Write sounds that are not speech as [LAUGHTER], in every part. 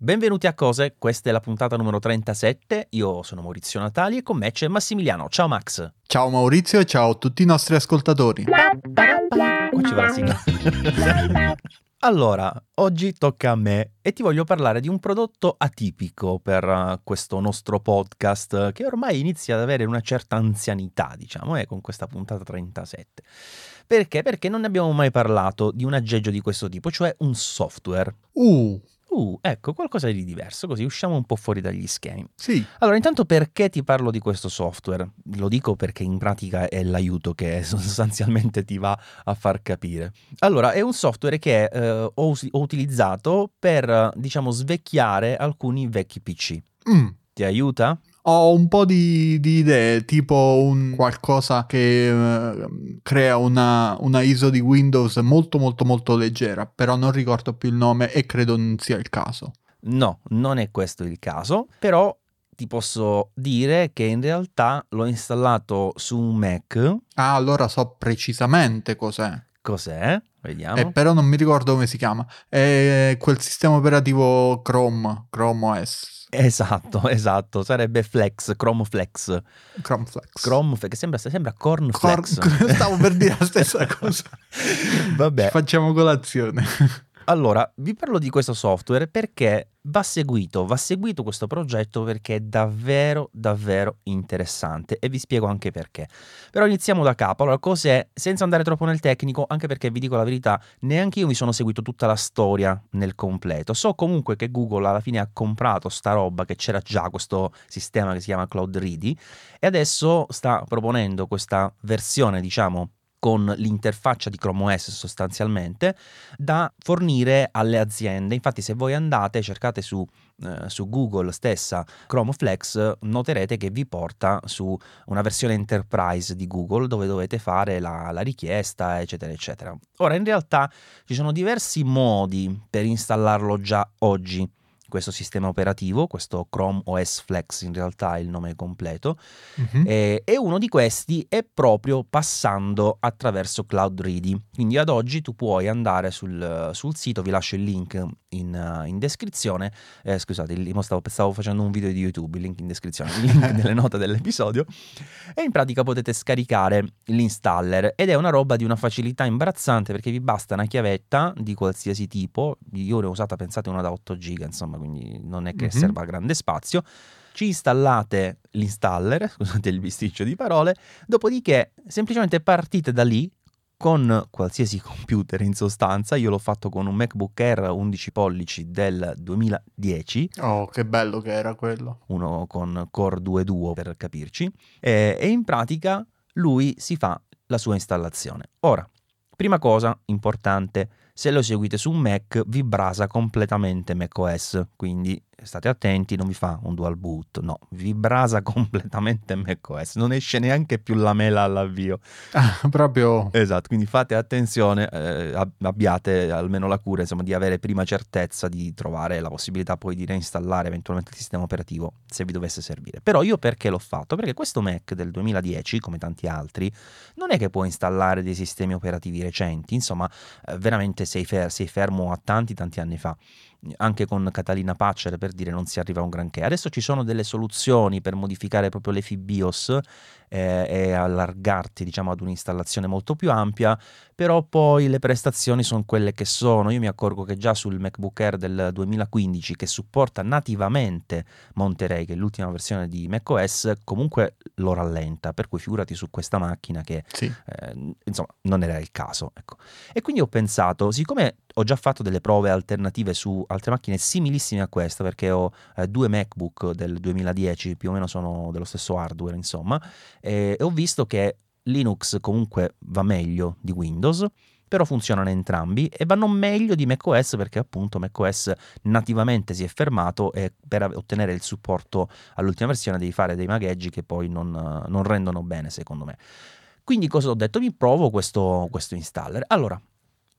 Benvenuti a Cose, questa è la puntata numero 37, io sono Maurizio Natali e con me c'è Massimiliano. Ciao Max. Ciao Maurizio e ciao a tutti i nostri ascoltatori. Qua ci va la sigla. [LAUGHS] allora, oggi tocca a me e ti voglio parlare di un prodotto atipico per uh, questo nostro podcast che ormai inizia ad avere una certa anzianità, diciamo, eh, con questa puntata 37. Perché? Perché non ne abbiamo mai parlato di un aggeggio di questo tipo, cioè un software. Uh, Uh, ecco, qualcosa di diverso, così usciamo un po' fuori dagli schemi. sì. Allora, intanto perché ti parlo di questo software? Lo dico perché in pratica è l'aiuto che [LAUGHS] sostanzialmente ti va a far capire. Allora, è un software che eh, ho, us- ho utilizzato per, diciamo, svecchiare alcuni vecchi PC. Mm, Ti aiuta? Ho un po' di, di idee, tipo un qualcosa che eh, crea una, una ISO di Windows molto molto molto leggera, però non ricordo più il nome e credo non sia il caso. No, non è questo il caso, però ti posso dire che in realtà l'ho installato su un Mac. Ah, allora so precisamente cos'è, Cos'è? Vediamo. eh, però non mi ricordo come si chiama. È quel sistema operativo Chrome, Chrome OS, Esatto, esatto, sarebbe Flex, Chrome Flex. Chrome Flex. Chrome, che sembra, sembra Corn Cor- Flex. [LAUGHS] Stavo per dire la stessa [LAUGHS] cosa. Vabbè, Facciamo colazione. Allora vi parlo di questo software perché va seguito, va seguito questo progetto perché è davvero, davvero interessante e vi spiego anche perché. Però iniziamo da capo. Allora, cos'è? Senza andare troppo nel tecnico, anche perché vi dico la verità, neanche io mi sono seguito tutta la storia nel completo. So comunque che Google alla fine ha comprato sta roba, che c'era già questo sistema che si chiama Cloud Ready e adesso sta proponendo questa versione, diciamo, con l'interfaccia di Chrome OS sostanzialmente da fornire alle aziende. Infatti, se voi andate, cercate su, eh, su Google stessa Chrome Flex, noterete che vi porta su una versione enterprise di Google dove dovete fare la, la richiesta, eccetera, eccetera. Ora, in realtà ci sono diversi modi per installarlo già oggi questo sistema operativo, questo Chrome OS Flex in realtà è il nome completo, Mhm. e, e uno di questi è proprio passando attraverso Cloud Ready. Quindi ad oggi tu puoi andare sul, sul sito, vi lascio il link in, in descrizione. Eh, scusate, il- stavo, stavo facendo un video di YouTube, il link in descrizione, il link nelle [LAUGHS] note dell'episodio. E in pratica potete scaricare l'installer ed è una roba di una facilità imbarazzante perché vi basta una chiavetta di qualsiasi tipo. Io ne ho usata, pensate, una da 8 giga, insomma, quindi non è che Mhm. serva grande spazio ci installate l'installer, [LAUGHS] scusate il bisticcio di parole, dopodiché semplicemente partite da lì con qualsiasi computer in sostanza, io l'ho fatto con un MacBook Air 11 pollici del 2010, Oh, che bello che era quello. uno con Core 2 Duo per capirci, e, e in pratica lui si fa la sua installazione. Ora, prima cosa importante, se lo seguite su un Mac vi brasa completamente macOS, quindi state attenti, non vi fa un dual boot, no, vi brasa [LAUGHS] completamente macOS, non esce neanche più la mela all'avvio. Ah, proprio... Esatto, quindi fate attenzione, eh, ab- abbiate almeno la cura insomma, di avere prima certezza di trovare la possibilità poi di reinstallare eventualmente il sistema operativo se vi dovesse servire. Però io perché l'ho fatto? Perché questo Mac del 2010, come tanti altri, non è che può installare dei sistemi operativi recenti, insomma, eh, veramente sei, fer- sei fermo a tanti tanti anni fa. Anche con Catalina Patcher per dire non si arriva a un granché. Adesso ci sono delle soluzioni per modificare proprio le FBIOS eh, e allargarti diciamo ad un'installazione molto più ampia, però poi le prestazioni sono quelle che sono. Io mi accorgo che già sul MacBook Air del 2015 che supporta nativamente Monterey, che è l'ultima versione di macOS, comunque lo rallenta, per cui figurati su questa macchina che Sì. eh, insomma non era il caso. Ecco. E quindi ho pensato, siccome ho già fatto delle prove alternative su altre macchine similissime a questa, perché ho eh, due MacBook del 2010, più o meno sono dello stesso hardware, insomma, e, e ho visto che Linux comunque va meglio di Windows, però funzionano entrambi e vanno meglio di macOS perché appunto macOS nativamente si è fermato e per ottenere il supporto all'ultima versione devi fare dei magheggi che poi non, non rendono bene secondo me. Quindi cosa ho detto? Mi provo questo, questo installer. Allora,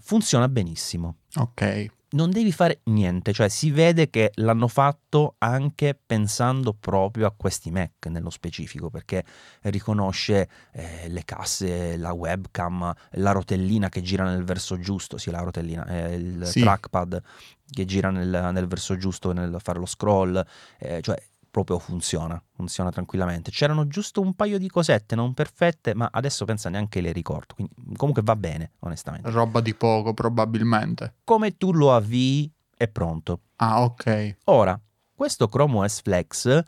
funziona benissimo. Ok. non devi fare niente, cioè si vede che l'hanno fatto anche pensando proprio a questi Mac nello specifico, perché riconosce eh, le casse, la webcam, la rotellina che gira nel verso giusto, sì la rotellina, eh, il sì. trackpad che gira nel, nel, verso giusto nel fare lo scroll, eh, cioè proprio funziona, funziona tranquillamente. C'erano giusto un paio di cosette non perfette, ma adesso pensa neanche le ricordo, quindi comunque va bene, onestamente. Roba di poco, probabilmente. Come tu lo avvii è pronto. Ah, ok. Ora, questo Chrome OS Flex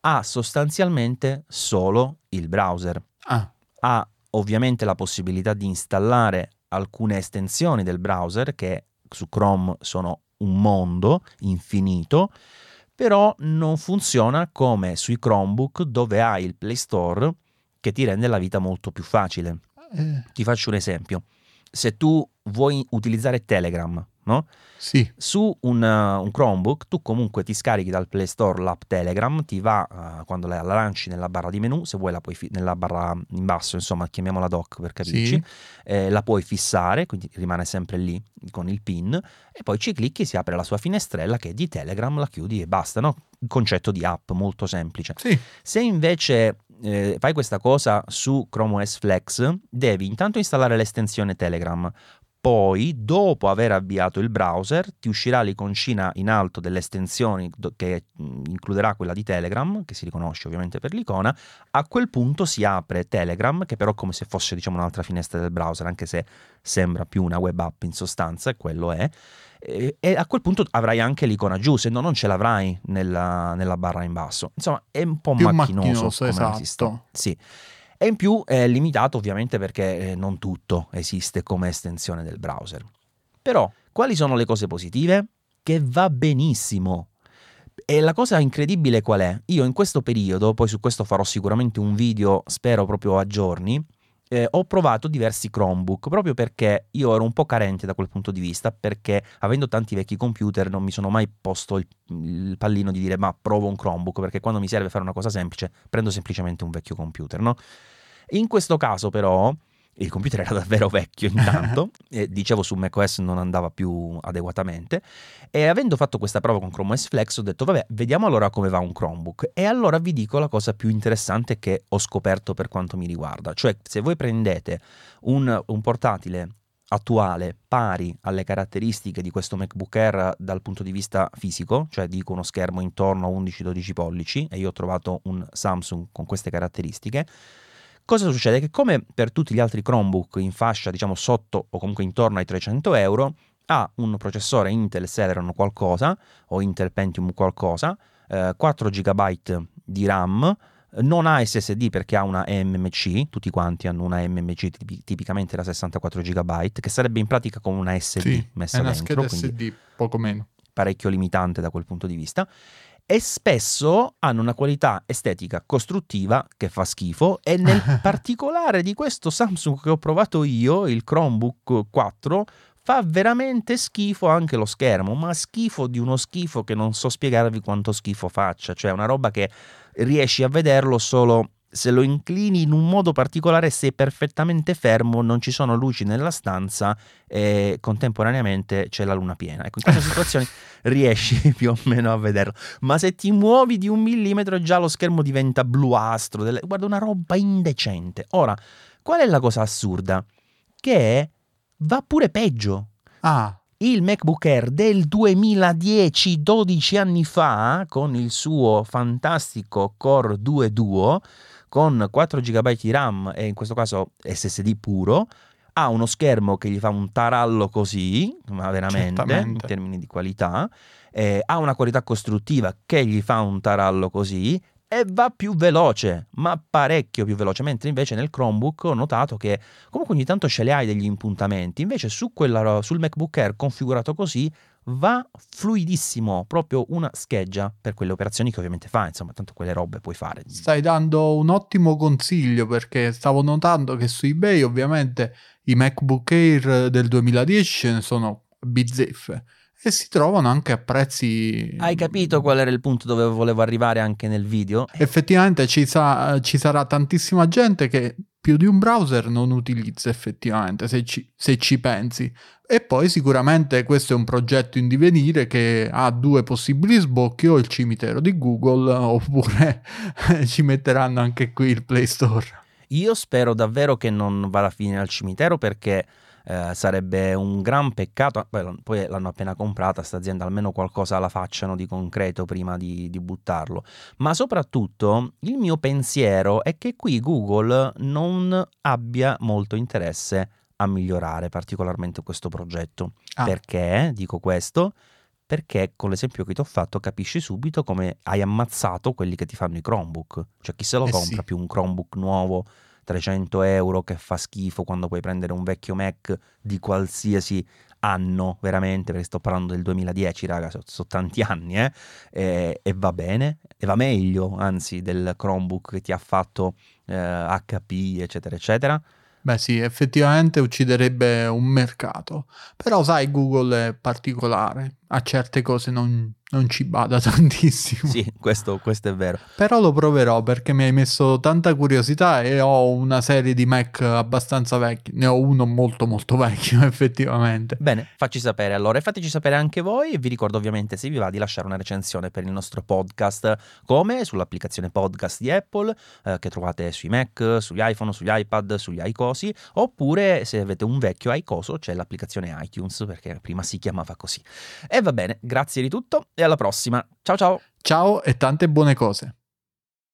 ha sostanzialmente solo il browser. Ah. Ha ovviamente la possibilità di installare alcune estensioni del browser che su Chrome sono un mondo infinito però non funziona come sui Chromebook dove hai il Play Store che ti rende la vita molto più facile. Eh. Ti faccio un esempio. Se tu vuoi utilizzare Telegram, no? Sì. Su un, uh, un, Chromebook tu comunque ti scarichi dal Play Store l'app Telegram, ti va uh, quando la, la, lanci nella barra di menu, se vuoi la puoi fi- nella barra in basso, insomma chiamiamola doc per capirci, sì. eh, la puoi fissare, quindi rimane sempre lì con il pin e poi ci clicchi si apre la sua finestrella che è di Telegram, la chiudi e basta, no? Il concetto di app molto semplice. Sì. Se invece eh, fai questa cosa su Chrome OS Flex, devi intanto installare l'estensione Telegram, poi, dopo aver avviato il browser, ti uscirà l'iconcina in alto delle estensioni che includerà quella di Telegram, che si riconosce ovviamente per l'icona. A quel punto si apre Telegram, che però è come se fosse diciamo, un'altra finestra del browser, anche se sembra più una web app in sostanza, e quello è. E, a quel punto avrai anche l'icona giù, se no non ce l'avrai nella, nella barra in basso. Insomma, è un po' più macchinoso. macchinoso esatto. Sì. E in più è limitato ovviamente perché eh, non tutto esiste come estensione del browser. Però, quali sono le cose positive? Che va benissimo. E la cosa incredibile qual è? Io in questo periodo, poi su questo farò sicuramente un video, spero proprio a giorni, eh, ho provato diversi Chromebook proprio perché io ero un po' carente da quel punto di vista perché avendo tanti vecchi computer non mi sono mai posto il, il pallino di dire ma provo un Chromebook perché quando mi serve fare una cosa semplice prendo semplicemente un vecchio computer no? in questo caso però il computer era [LAUGHS] davvero vecchio intanto, [LAUGHS] e dicevo su macOS non andava più adeguatamente, e avendo fatto questa prova con Chrome OS Flex ho detto vabbè vediamo allora come va un Chromebook e allora vi dico la cosa più interessante che ho scoperto per quanto mi riguarda, cioè se voi prendete un, un portatile attuale pari alle caratteristiche di questo MacBook Air dal punto di vista fisico, cioè dico uno schermo intorno a 11-12 pollici e io ho trovato un Samsung con queste caratteristiche, Cosa succede? Che come per tutti gli altri Chromebook in fascia, diciamo sotto o comunque intorno ai 300 euro, ha un processore Intel Celeron qualcosa o Intel Pentium qualcosa, eh, 4 GB di RAM, non ha SSD perché ha una eMMC, tutti quanti hanno una eMMC tipicamente da 64 GB, che sarebbe in pratica come una SD sì, messa è una dentro. Scheda SD, poco meno. Parecchio limitante da quel punto di vista e spesso hanno una qualità estetica costruttiva che fa schifo e nel [LAUGHS] particolare di questo Samsung che ho provato io, il Chromebook 4, fa veramente schifo anche lo schermo, ma schifo di uno schifo che non so spiegarvi quanto schifo faccia, cioè una roba che riesci a vederlo solo se lo inclini in un modo particolare sei perfettamente fermo, non ci sono luci nella stanza e contemporaneamente c'è la luna piena. Ecco, in queste [LAUGHS] situazioni riesci più o meno a vederlo. Ma se ti muovi di un millimetro già lo schermo diventa bluastro, delle... guarda una roba indecente. Ora, qual è la cosa assurda? Che va pure peggio. Ah il MacBook Air del 2010, 12 anni fa, con il suo fantastico Core 2 Duo, con 4 GB di RAM e in questo caso SSD puro, ha uno schermo che gli fa un tarallo così, ma veramente Certamente. in termini di qualità, eh, ha una qualità costruttiva che gli fa un tarallo così e va più veloce, ma parecchio più veloce, mentre invece nel Chromebook ho notato che comunque ogni tanto ce li hai degli impuntamenti, invece su quella, sul MacBook Air configurato così va fluidissimo, proprio una scheggia per quelle operazioni che ovviamente fa, insomma, tanto quelle robe puoi fare. Stai dando un ottimo consiglio perché stavo notando che su eBay ovviamente i MacBook Air del 2010 ce ne sono bizzeffe e si trovano anche a prezzi... Hai capito qual era il punto dove volevo arrivare anche nel video? Effettivamente ci, sa- ci sarà tantissima gente che più di un browser non utilizza effettivamente, se ci, se ci pensi. E poi sicuramente questo è un progetto in divenire che ha due possibili sbocchi, o il cimitero di Google, oppure [LAUGHS] ci metteranno anche qui il Play Store. Io spero davvero che non vada a finire al cimitero perché eh, sarebbe un gran peccato, poi, poi l'hanno appena comprata questa azienda, almeno qualcosa la facciano di concreto prima di, di buttarlo. Ma soprattutto il mio pensiero è che qui Google non abbia molto interesse a migliorare particolarmente questo progetto. Ah. Perché dico questo? Perché con l'esempio che ti ho fatto capisci subito come hai ammazzato quelli che ti fanno i Chromebook. Cioè chi se lo eh compra sì. più un Chromebook nuovo 300 euro che fa schifo quando puoi prendere un vecchio Mac di qualsiasi anno, veramente, perché sto parlando del 2010, raga, sono, sono tanti anni, eh? e, e, va bene, e va meglio, anzi, del Chromebook che ti ha fatto eh, HP, eccetera, eccetera. Beh sì, effettivamente ucciderebbe un mercato, però sai, Google è particolare, a certe cose non, non ci bada [LAUGHS] tantissimo. Sì, questo, questo, è vero. Però lo proverò perché mi hai messo tanta curiosità e ho una serie di Mac abbastanza vecchi. Ne ho uno molto molto [LAUGHS] vecchio effettivamente. Bene, facci sapere allora e fateci sapere anche voi vi ricordo ovviamente se vi va di lasciare una recensione per il nostro podcast come sull'applicazione podcast di Apple eh, che trovate sui Mac, sugli iPhone, sugli iPad, sugli iCosi oppure se avete un vecchio iCoso c'è l'applicazione iTunes perché prima si chiamava così. E va bene, grazie di tutto e alla prossima. Ciao ciao. Ciao e tante buone cose.